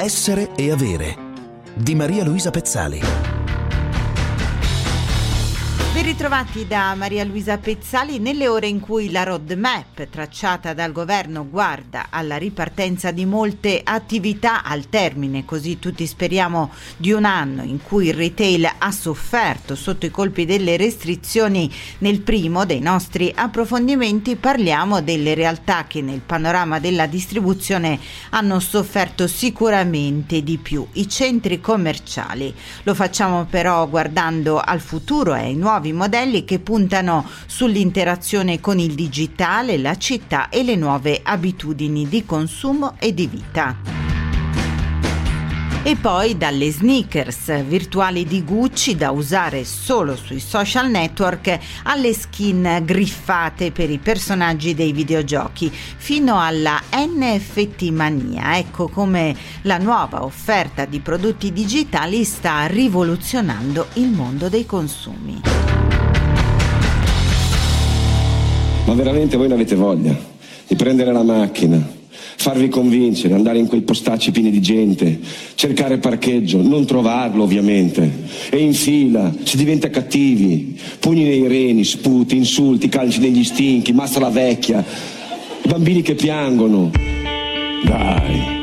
Essere e avere di Maria Luisa Pezzali. Ben ritrovati da Maria Luisa Pezzali nelle ore in cui la roadmap tracciata dal governo guarda alla ripartenza di molte attività al termine, così tutti speriamo, di un anno in cui il retail ha sofferto sotto i colpi delle restrizioni. Nel primo dei nostri approfondimenti parliamo delle realtà che nel panorama della distribuzione hanno sofferto sicuramente di più, i centri commerciali. Lo facciamo però guardando al futuro e ai nuovi nuovi modelli che puntano sull'interazione con il digitale, la città e le nuove abitudini di consumo e di vita. E poi dalle sneakers virtuali di Gucci da usare solo sui social network alle skin griffate per i personaggi dei videogiochi fino alla NFT mania. Ecco come la nuova offerta di prodotti digitali sta rivoluzionando il mondo dei consumi. Ma veramente voi ne avete voglia di prendere la macchina, farvi convincere, andare in quei postacci pieni di gente, cercare parcheggio, non trovarlo ovviamente, e in fila, si diventa cattivi, pugni nei reni, sputi, insulti, calci negli stinchi, massa la vecchia, bambini che piangono. Dai.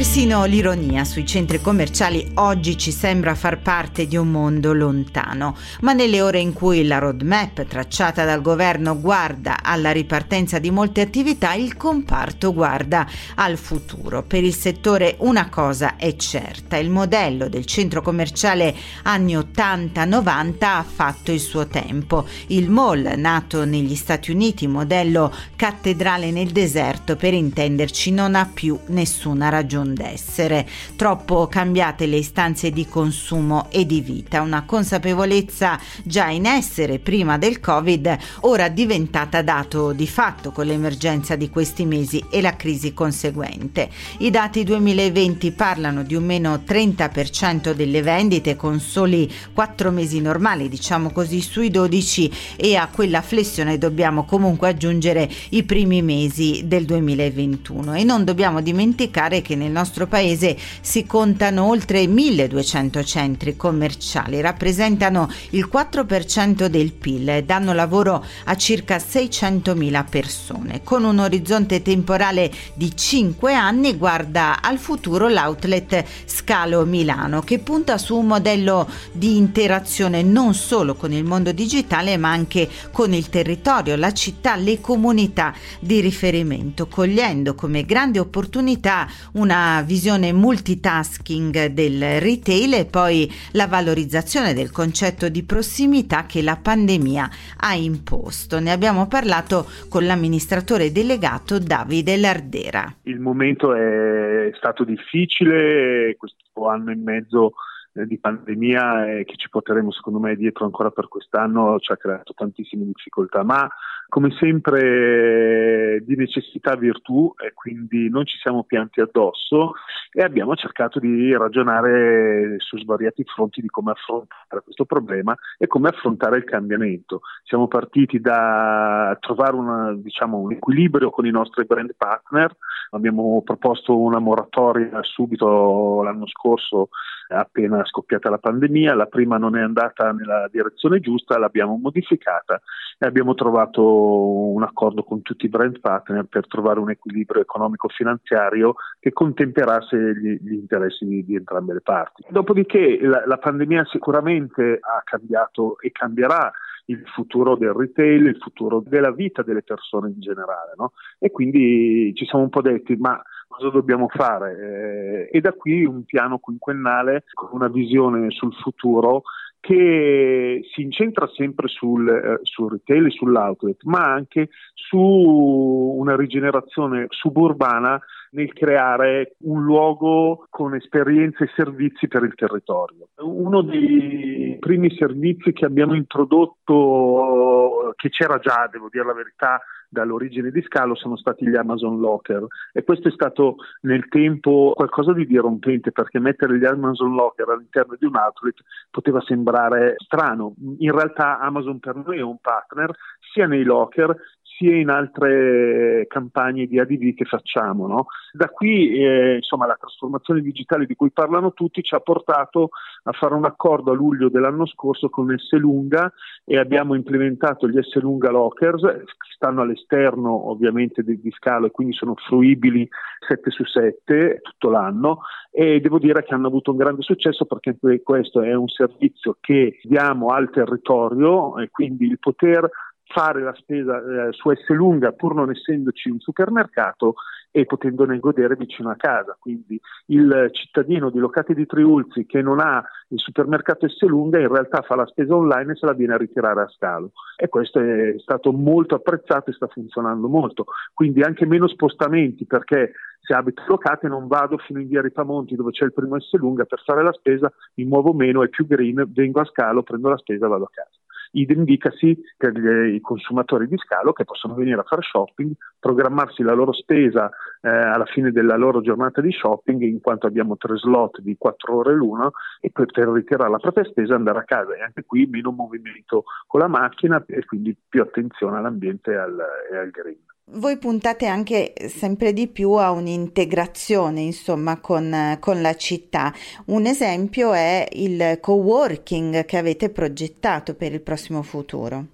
Persino l'ironia sui centri commerciali oggi ci sembra far parte di un mondo lontano, ma nelle ore in cui la roadmap tracciata dal governo guarda alla ripartenza di molte attività, il comparto guarda al futuro. Per il settore una cosa è certa, il modello del centro commerciale anni 80-90 ha fatto il suo tempo. Il mall, nato negli Stati Uniti, modello cattedrale nel deserto, per intenderci, non ha più nessuna ragione d'essere, troppo cambiate le istanze di consumo e di vita, una consapevolezza già in essere prima del Covid, ora diventata dato di fatto con l'emergenza di questi mesi e la crisi conseguente. I dati 2020 parlano di un meno 30% delle vendite con soli 4 mesi normali, diciamo così, sui 12 e a quella flessione dobbiamo comunque aggiungere i primi mesi del 2021 e non dobbiamo dimenticare che nel nostro paese si contano oltre 1200 centri commerciali, rappresentano il 4% del PIL e danno lavoro a circa 600.000 persone. Con un orizzonte temporale di 5 anni guarda al futuro l'outlet Scalo Milano che punta su un modello di interazione non solo con il mondo digitale ma anche con il territorio, la città, le comunità di riferimento, cogliendo come grande opportunità una visione multitasking del retail e poi la valorizzazione del concetto di prossimità che la pandemia ha imposto. Ne abbiamo parlato con l'amministratore delegato Davide Lardera. Il momento è stato difficile, questo anno e mezzo eh, di pandemia eh, che ci porteremo secondo me dietro ancora per quest'anno ci ha creato tantissime difficoltà, ma come sempre di necessità virtù e quindi non ci siamo pianti addosso e abbiamo cercato di ragionare su svariati fronti di come affrontare questo problema e come affrontare il cambiamento. Siamo partiti da trovare una, diciamo, un equilibrio con i nostri brand partner, abbiamo proposto una moratoria subito l'anno scorso appena scoppiata la pandemia, la prima non è andata nella direzione giusta, l'abbiamo modificata e abbiamo trovato un accordo con tutti i brand partner per trovare un equilibrio economico-finanziario che contemperasse gli, gli interessi di, di, entrambe le parti. Dopodiché la, la pandemia sicuramente ha cambiato e cambierà il futuro del retail, il futuro della vita delle persone in generale. No? E quindi ci siamo un po' detti, ma cosa dobbiamo fare? Eh, e da qui un piano quinquennale con una visione sul futuro che si incentra sempre sul, eh, sul retail e sull'outlet, ma anche su una rigenerazione suburbana nel creare un luogo con esperienze e servizi per il territorio. Uno dei primi servizi che abbiamo introdotto, che c'era già, devo dire la verità, dall'origine di Scalo sono stati gli Amazon Locker e questo è stato nel tempo qualcosa di dirompente perché mettere gli Amazon Locker all'interno di un outlet poteva sembrare strano. In realtà Amazon per noi è un partner sia nei locker sia in altre campagne di ADV che facciamo. No? Da qui eh, insomma, la trasformazione digitale di cui parlano tutti ci ha portato a fare un accordo a luglio dell'anno scorso con Esselunga e abbiamo implementato gli Esselunga Lockers che stanno all'esterno ovviamente di, di scalo e quindi sono fruibili 7 su 7 tutto l'anno e devo dire che hanno avuto un grande successo perché questo è un servizio che diamo al territorio e quindi il poter fare la spesa eh, su S lunga pur non essendoci un supermercato e potendone godere vicino a casa. Quindi il cittadino di Locati di Triulzi che non ha il supermercato S lunga in realtà fa la spesa online e se la viene a ritirare a scalo e questo è stato molto apprezzato e sta funzionando molto. Quindi anche meno spostamenti perché se abito Locate non vado fino in via Ripamonti dove c'è il primo S lunga per fare la spesa, mi muovo meno, è più green, vengo a scalo, prendo la spesa e vado a casa idem dicasi per gli, i consumatori di scalo che possono venire a fare shopping, programmarsi la loro spesa eh, alla fine della loro giornata di shopping, in quanto abbiamo tre slot di quattro ore l'uno, e poter ritirare la propria spesa e andare a casa. E anche qui meno movimento con la macchina e quindi più attenzione all'ambiente e al, e al green. Voi puntate anche sempre di più a un'integrazione, insomma, con, con, la città. Un esempio è il co-working che avete progettato per il prossimo futuro.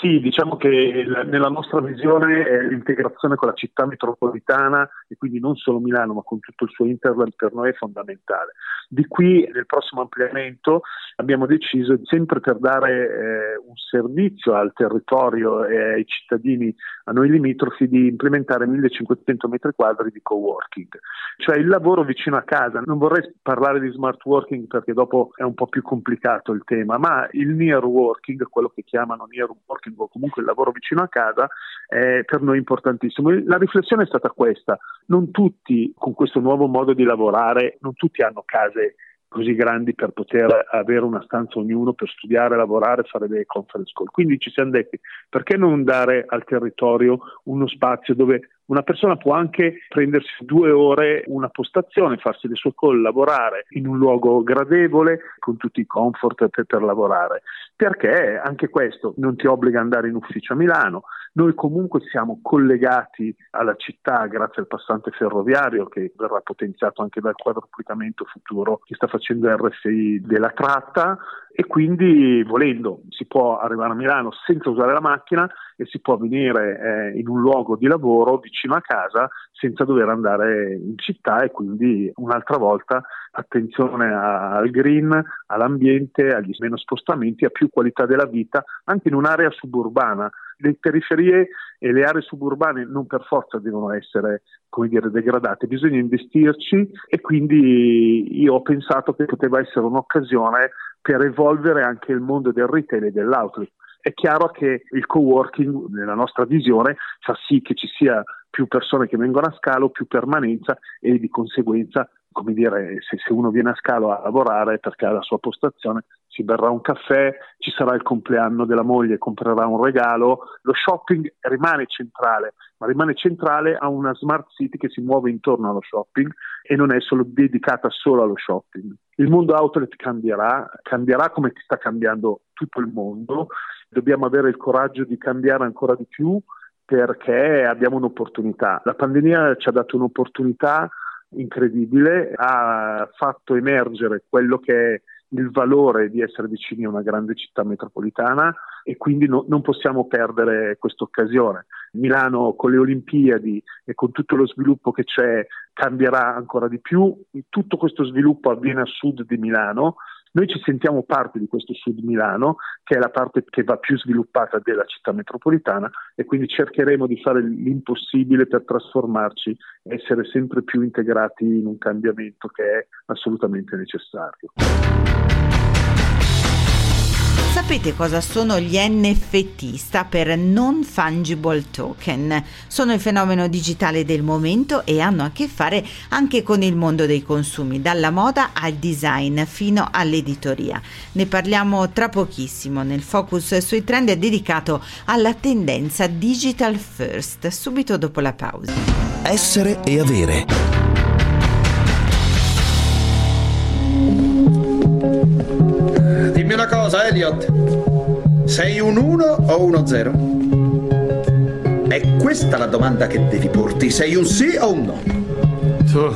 Sì, diciamo che nella nostra visione l'integrazione con la città metropolitana e quindi non solo Milano ma con tutto il suo internet per noi è fondamentale. Di qui nel prossimo ampliamento abbiamo deciso sempre per dare eh, un servizio al territorio e ai cittadini a noi limitrofi di implementare 1500 metri quadri di co-working, cioè il lavoro vicino a casa. Non vorrei parlare di smart working perché dopo è un po' più complicato il tema, ma il near working, quello che chiamano near working o comunque il lavoro vicino a casa, è per noi importantissimo. La riflessione è stata questa, non tutti con questo nuovo modo di lavorare, non tutti hanno case così grandi per poter avere una stanza ognuno per studiare, lavorare, fare delle conference call. Quindi ci siamo detti perché non dare al territorio uno spazio dove una persona può anche prendersi due ore una postazione, farsi le sue call, lavorare in un luogo gradevole con tutti i comfort per, per lavorare, perché anche questo non ti obbliga ad andare in ufficio a Milano. Noi comunque siamo collegati alla città grazie al passante ferroviario che verrà potenziato anche dal quadruplicamento futuro che sta facendo RFI della tratta e quindi volendo si può arrivare a Milano senza usare la macchina e si può venire eh, in un luogo di lavoro vicino a casa senza dover andare in città e quindi un'altra volta attenzione al green, all'ambiente, agli meno spostamenti, a più qualità della vita anche in un'area suburbana. Le periferie e le aree suburbane non per forza devono essere come dire, degradate, bisogna investirci e quindi io ho pensato che poteva essere un'occasione per evolvere anche il mondo del retail e dell'outlet. È chiaro che il co-working, nella nostra visione, fa sì che ci sia più persone che vengono a scalo, più permanenza e di conseguenza come dire, se, se, uno viene a scalo a lavorare perché ha la sua postazione, si berrà un caffè, ci sarà il compleanno della moglie, comprerà un regalo, lo shopping rimane centrale, ma rimane centrale a una smart city che si muove intorno allo shopping e non è solo dedicata solo allo shopping. Il mondo outlet cambierà, cambierà come sta cambiando tutto il mondo, dobbiamo avere il coraggio di cambiare ancora di più perché abbiamo un'opportunità. La pandemia ci ha dato un'opportunità incredibile, ha fatto emergere quello che è il valore di essere vicini a una grande città metropolitana e quindi no, non possiamo perdere questa occasione. Milano con le Olimpiadi e con tutto lo sviluppo che c'è cambierà ancora di più, tutto questo sviluppo avviene a sud di Milano, noi ci sentiamo parte di questo Sud Milano, che è la parte che va più sviluppata della città metropolitana e quindi cercheremo di fare l'impossibile per trasformarci e essere sempre più integrati in un cambiamento che è assolutamente necessario. Sapete cosa sono gli NFT? Sta per Non Fungible Token. Sono il fenomeno digitale del momento e hanno a che fare anche con il mondo dei consumi, dalla moda al design fino all'editoria. Ne parliamo tra pochissimo nel focus sui trend dedicato alla tendenza digital first, subito dopo la pausa. Essere e avere. Elliot. Sei un 1 o uno 0? È questa la domanda che devi porti. Sei un sì o un no? Tu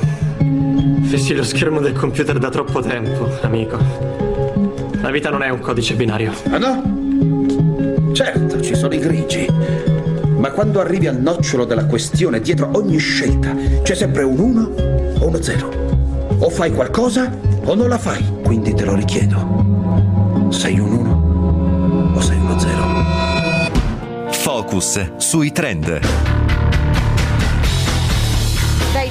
fissi lo schermo del computer da troppo tempo, amico. La vita non è un codice binario. Ah no? Certo, ci sono i grigi. Ma quando arrivi al nocciolo della questione, dietro ogni scelta, c'è sempre un 1 o uno 0. O fai qualcosa o non la fai. Quindi te lo richiedo. Focus sui trend.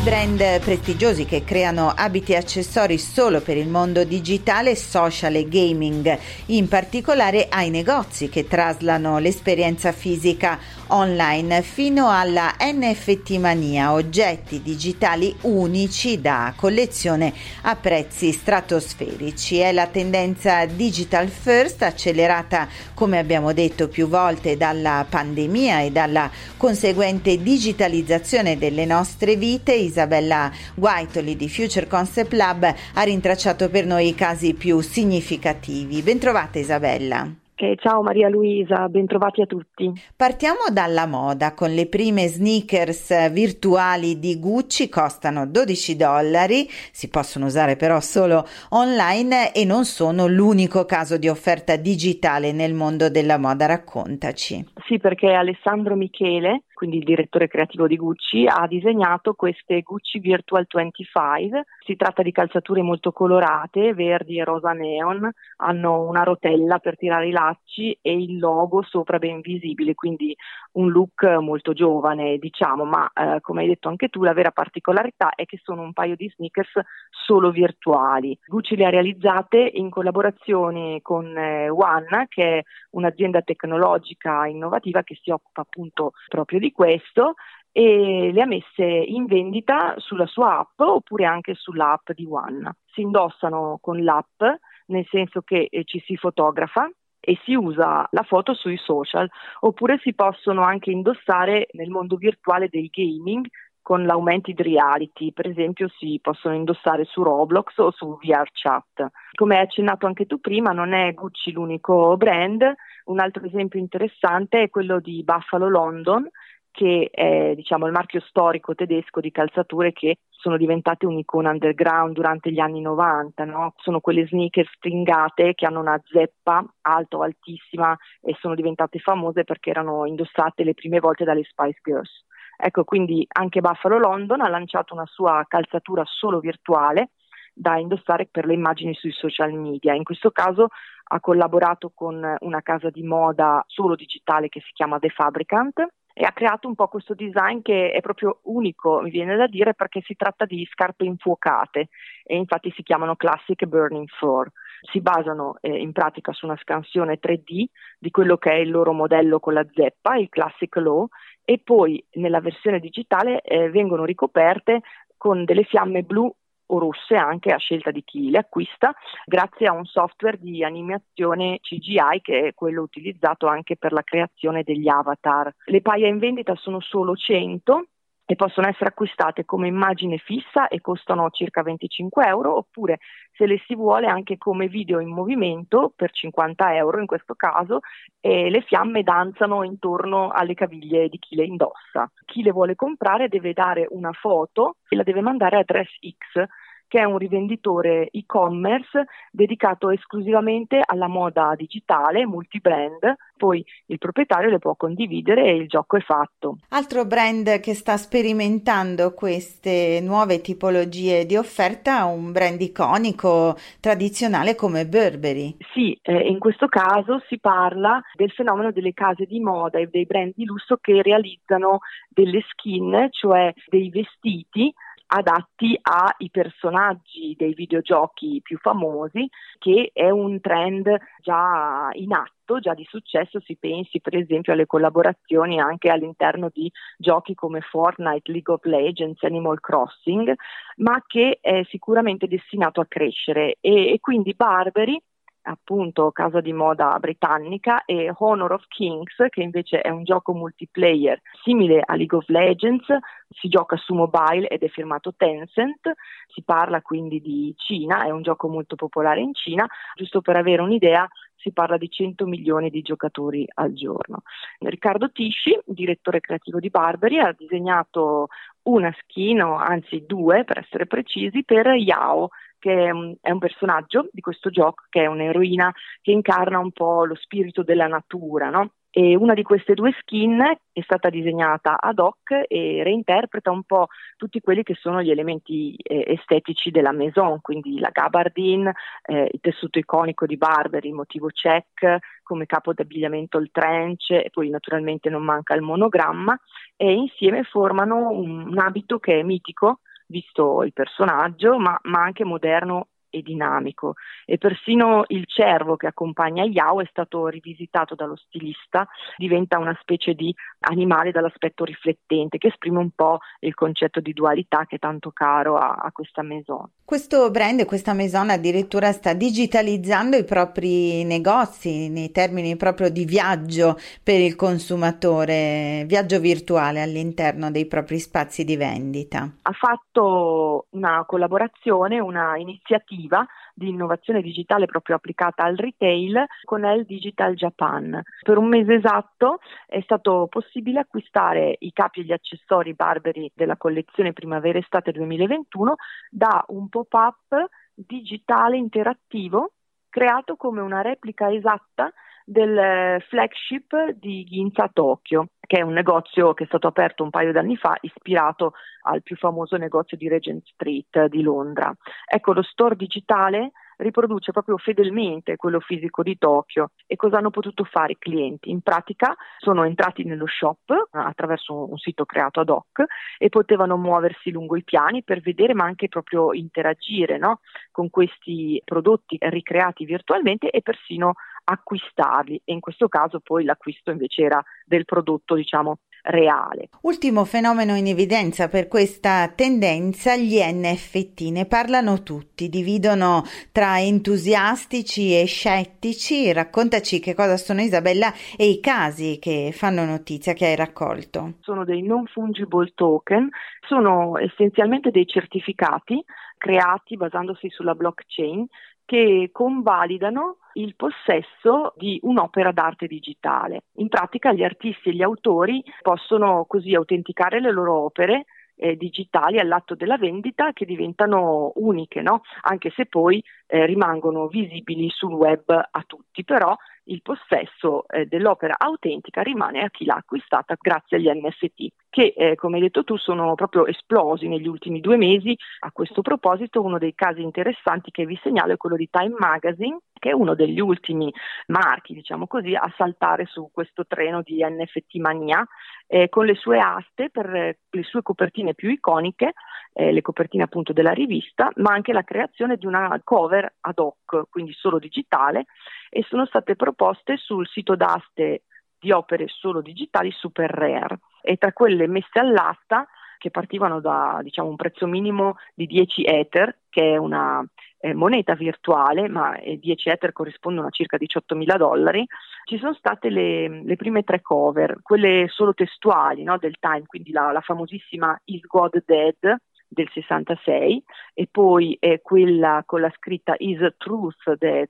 Brand prestigiosi che creano abiti e accessori solo per il mondo digitale, social e gaming, in particolare ai negozi che traslano l'esperienza fisica online fino alla NFT mania, oggetti digitali unici da collezione a prezzi stratosferici. È la tendenza digital first accelerata, come abbiamo detto più volte, dalla pandemia e dalla conseguente digitalizzazione delle nostre vite. Isabella Guaitoli di Future Concept Lab ha rintracciato per noi i casi più significativi. Bentrovata Isabella. Eh, ciao Maria Luisa, bentrovati a tutti. Partiamo dalla moda, con le prime sneakers virtuali di Gucci, costano 12 dollari, si possono usare però solo online e non sono l'unico caso di offerta digitale nel mondo della moda, raccontaci. Sì, perché Alessandro Michele, quindi il direttore creativo di Gucci, ha disegnato queste Gucci Virtual 25. Si tratta di calzature molto colorate, verdi e rosa neon, hanno una rotella per tirare i lacci e il logo sopra ben visibile, quindi un look molto giovane, diciamo, ma eh, come hai detto anche tu, la vera particolarità è che sono un paio di sneakers solo virtuali. Gucci le ha realizzate in collaborazione con eh, One, che è un'azienda tecnologica innovativa che si occupa appunto proprio di questo e le ha messe in vendita sulla sua app oppure anche sull'app di One. Si indossano con l'app, nel senso che eh, ci si fotografa e si usa la foto sui social, oppure si possono anche indossare nel mondo virtuale del gaming con l'aumented reality, per esempio si possono indossare su Roblox o su VR Chat. Come hai accennato anche tu prima, non è Gucci l'unico brand, un altro esempio interessante è quello di Buffalo London, che è diciamo, il marchio storico tedesco di calzature che sono diventate un'icona underground durante gli anni 90, no? sono quelle sneaker stringate che hanno una zeppa alta o altissima e sono diventate famose perché erano indossate le prime volte dalle Spice Girls. Ecco, quindi anche Buffalo London ha lanciato una sua calzatura solo virtuale da indossare per le immagini sui social media. In questo caso ha collaborato con una casa di moda solo digitale che si chiama The Fabricant e ha creato un po' questo design che è proprio unico, mi viene da dire, perché si tratta di scarpe infuocate e infatti si chiamano Classic Burning Floor. Si basano eh, in pratica su una scansione 3D di quello che è il loro modello con la zeppa, il Classic Low, e poi nella versione digitale eh, vengono ricoperte con delle fiamme blu o rosse anche a scelta di chi le acquista, grazie a un software di animazione CGI che è quello utilizzato anche per la creazione degli avatar. Le paia in vendita sono solo 100 e possono essere acquistate come immagine fissa e costano circa 25 euro oppure se le si vuole anche come video in movimento per 50 euro in questo caso e le fiamme danzano intorno alle caviglie di chi le indossa. Chi le vuole comprare deve dare una foto e la deve mandare a DressX che è un rivenditore e-commerce dedicato esclusivamente alla moda digitale, multibrand. Poi il proprietario le può condividere e il gioco è fatto. Altro brand che sta sperimentando queste nuove tipologie di offerta, un brand iconico tradizionale come Burberry. Sì, eh, in questo caso si parla del fenomeno delle case di moda e dei brand di lusso che realizzano delle skin, cioè dei vestiti adatti ai personaggi dei videogiochi più famosi, che è un trend già in atto, già di successo, si pensi per esempio alle collaborazioni anche all'interno di giochi come Fortnite, League of Legends, Animal Crossing, ma che è sicuramente destinato a crescere. E, e quindi Barbary appunto casa di moda britannica e Honor of Kings che invece è un gioco multiplayer simile a League of Legends, si gioca su mobile ed è firmato Tencent, si parla quindi di Cina, è un gioco molto popolare in Cina, giusto per avere un'idea si parla di 100 milioni di giocatori al giorno. Riccardo Tisci, direttore creativo di Barberi, ha disegnato una skin, anzi due per essere precisi, per Yao, che è un personaggio di questo gioco, che è un'eroina che incarna un po' lo spirito della natura, no? E una di queste due skin è stata disegnata ad hoc e reinterpreta un po' tutti quelli che sono gli elementi eh, estetici della maison, quindi la gabardine, eh, il tessuto iconico di Barberi, il motivo check, come capo d'abbigliamento il trench e poi naturalmente non manca il monogramma e insieme formano un, un abito che è mitico visto il personaggio, ma, ma anche moderno e dinamico e persino il cervo che accompagna Yao è stato rivisitato dallo stilista, diventa una specie di animale dall'aspetto riflettente che esprime un po' il concetto di dualità che è tanto caro a, a questa maison. Questo brand, questa maison addirittura sta digitalizzando i propri negozi nei termini proprio di viaggio per il consumatore, viaggio virtuale all'interno dei propri spazi di vendita. Ha fatto una collaborazione, una iniziativa di innovazione digitale proprio applicata al retail con El Digital Japan. Per un mese esatto è stato possibile acquistare i capi e gli accessori Barberi della collezione primavera-estate 2021 da un pop-up digitale interattivo creato come una replica esatta del flagship di Ginza Tokyo, che è un negozio che è stato aperto un paio d'anni fa, ispirato al più famoso negozio di Regent Street di Londra. Ecco, lo store digitale riproduce proprio fedelmente quello fisico di Tokyo e cosa hanno potuto fare i clienti? In pratica sono entrati nello shop attraverso un sito creato ad hoc e potevano muoversi lungo i piani per vedere ma anche proprio interagire no? con questi prodotti ricreati virtualmente e persino acquistarli e in questo caso poi l'acquisto invece era del prodotto diciamo reale. Ultimo fenomeno in evidenza per questa tendenza, gli NFT. Ne parlano tutti, dividono tra entusiastici e scettici. Raccontaci che cosa sono Isabella e i casi che fanno notizia che hai raccolto. Sono dei non fungible token, sono essenzialmente dei certificati creati basandosi sulla blockchain che convalidano il possesso di un'opera d'arte digitale. In pratica gli artisti e gli autori possono così autenticare le loro opere eh, digitali all'atto della vendita che diventano uniche, no? anche se poi eh, rimangono visibili sul web a tutti, però il possesso eh, dell'opera autentica rimane a chi l'ha acquistata grazie agli NFT, che eh, come hai detto tu sono proprio esplosi negli ultimi due mesi. A questo proposito uno dei casi interessanti che vi segnalo è quello di Time Magazine, che è uno degli ultimi marchi, diciamo così, a saltare su questo treno di NFT mania, eh, con le sue aste per le sue copertine più iconiche, eh, le copertine appunto della rivista, ma anche la creazione di una cover ad hoc, quindi solo digitale, e sono state proposte sul sito d'aste di opere solo digitali super rare. E tra quelle messe all'asta che partivano da diciamo, un prezzo minimo di 10 Ether, che è una eh, moneta virtuale, ma eh, 10 Ether corrispondono a circa 18 mila dollari, ci sono state le, le, prime tre cover, quelle solo testuali no, del Time, quindi la, la famosissima Is God Dead, del 66 e poi eh, quella con la scritta Is Truth Dead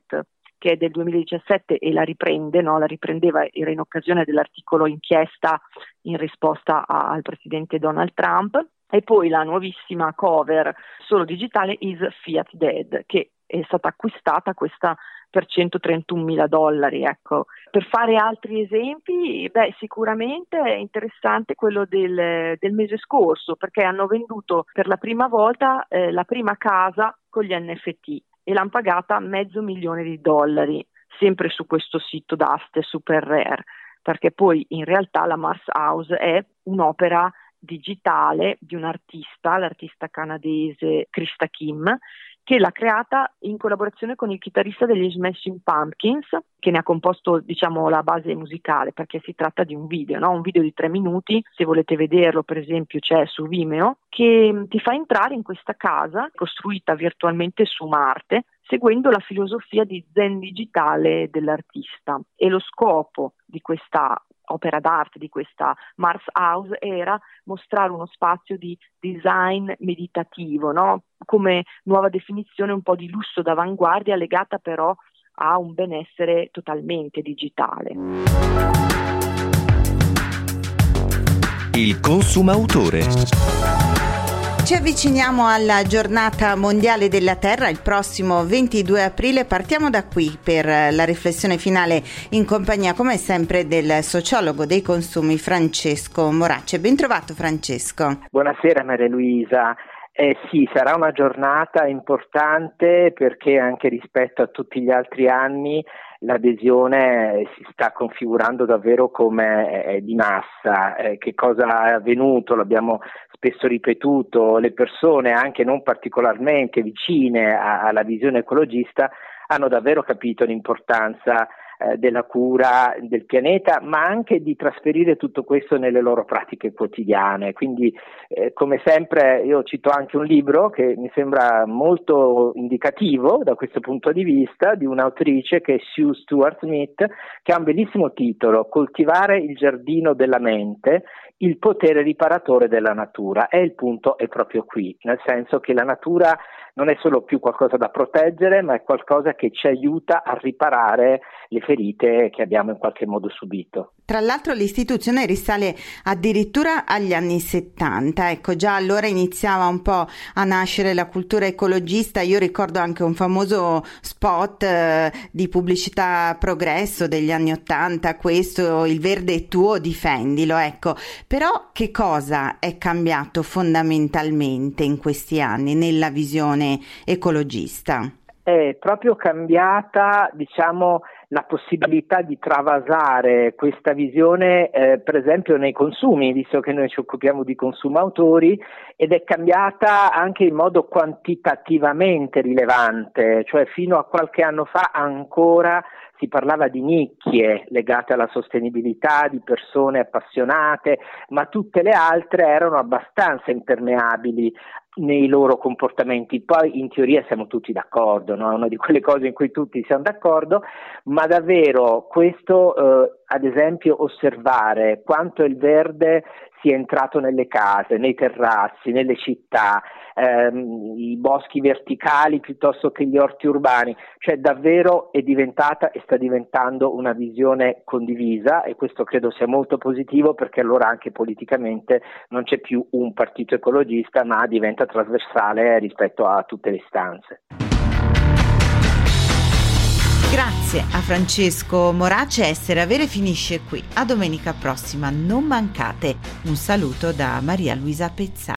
che è del 2017 e la riprende, no? la riprendeva, era in occasione dell'articolo inchiesta in risposta a, al presidente Donald Trump. E poi la nuovissima cover solo digitale Is Fiat Dead, che è stata acquistata questa per 131 mila dollari. Ecco. Per fare altri esempi, beh, sicuramente è interessante quello del, del, mese scorso, perché hanno venduto per la prima volta eh, la prima casa con gli NFT e l'hanno pagata mezzo milione di dollari, sempre su questo sito d'aste super rare, perché poi in realtà la Mars House è un'opera digitale di un artista, l'artista canadese Krista Kim, che l'ha creata in collaborazione con il chitarrista degli Smashing Pumpkins, che ne ha composto diciamo, la base musicale, perché si tratta di un video, no? un video di tre minuti, se volete vederlo per esempio c'è su Vimeo, che ti fa entrare in questa casa costruita virtualmente su Marte, seguendo la filosofia di zen digitale dell'artista. E lo scopo di questa opera d'arte di questa Mars House era mostrare uno spazio di design meditativo, no? come nuova definizione un po' di lusso d'avanguardia legata però a un benessere totalmente digitale. Il consumautore. Ci avviciniamo alla giornata mondiale della Terra il prossimo 22 aprile. Partiamo da qui per la riflessione finale in compagnia come sempre del sociologo dei consumi Francesco Moracce. Ben trovato Francesco. Buonasera Maria Luisa. Eh sì, sarà una giornata importante perché anche rispetto a tutti gli altri anni l'adesione si sta configurando davvero come eh, di massa. Eh, che cosa è avvenuto? L'abbiamo spesso ripetuto, le persone anche non particolarmente vicine a, alla visione ecologista hanno davvero capito l'importanza eh, della cura del pianeta, ma anche di trasferire tutto questo nelle loro pratiche quotidiane. Quindi, eh, come sempre, io cito anche un libro che mi sembra molto indicativo da questo punto di vista, di un'autrice che è Sue Stuart Smith, che ha un bellissimo titolo, Coltivare il giardino della mente, il potere riparatore della natura. E il punto è proprio qui, nel senso che la natura non è solo più qualcosa da proteggere, ma è qualcosa che ci aiuta a riparare le ferite che abbiamo in qualche modo subito. Tra l'altro l'istituzione risale addirittura agli anni 70, ecco già allora iniziava un po' a nascere la cultura ecologista, io ricordo anche un famoso spot eh, di pubblicità progresso degli anni 80, questo il verde è tuo, difendilo, ecco. Però che cosa è cambiato fondamentalmente in questi anni nella visione ecologista? È proprio cambiata, diciamo, la possibilità di travasare questa visione, eh, per esempio, nei consumi, visto che noi ci occupiamo di consumautori, ed è cambiata anche in modo quantitativamente rilevante, cioè fino a qualche anno fa ancora si parlava di nicchie legate alla sostenibilità, di persone appassionate, ma tutte le altre erano abbastanza impermeabili nei loro comportamenti. Poi in teoria siamo tutti d'accordo, no? è una di quelle cose in cui tutti siamo d'accordo, ma davvero questo, eh, ad esempio, osservare quanto il verde sia entrato nelle case, nei terrazzi, nelle città, ehm, i boschi verticali piuttosto che gli orti urbani, cioè davvero è diventata e sta diventando una visione condivisa e questo credo sia molto positivo perché allora anche politicamente non c'è più un partito ecologista ma diventa trasversale rispetto a tutte le istanze. Grazie a Francesco Morace, Essere Avere finisce qui. A domenica prossima, non mancate. Un saluto da Maria Luisa Pezzani.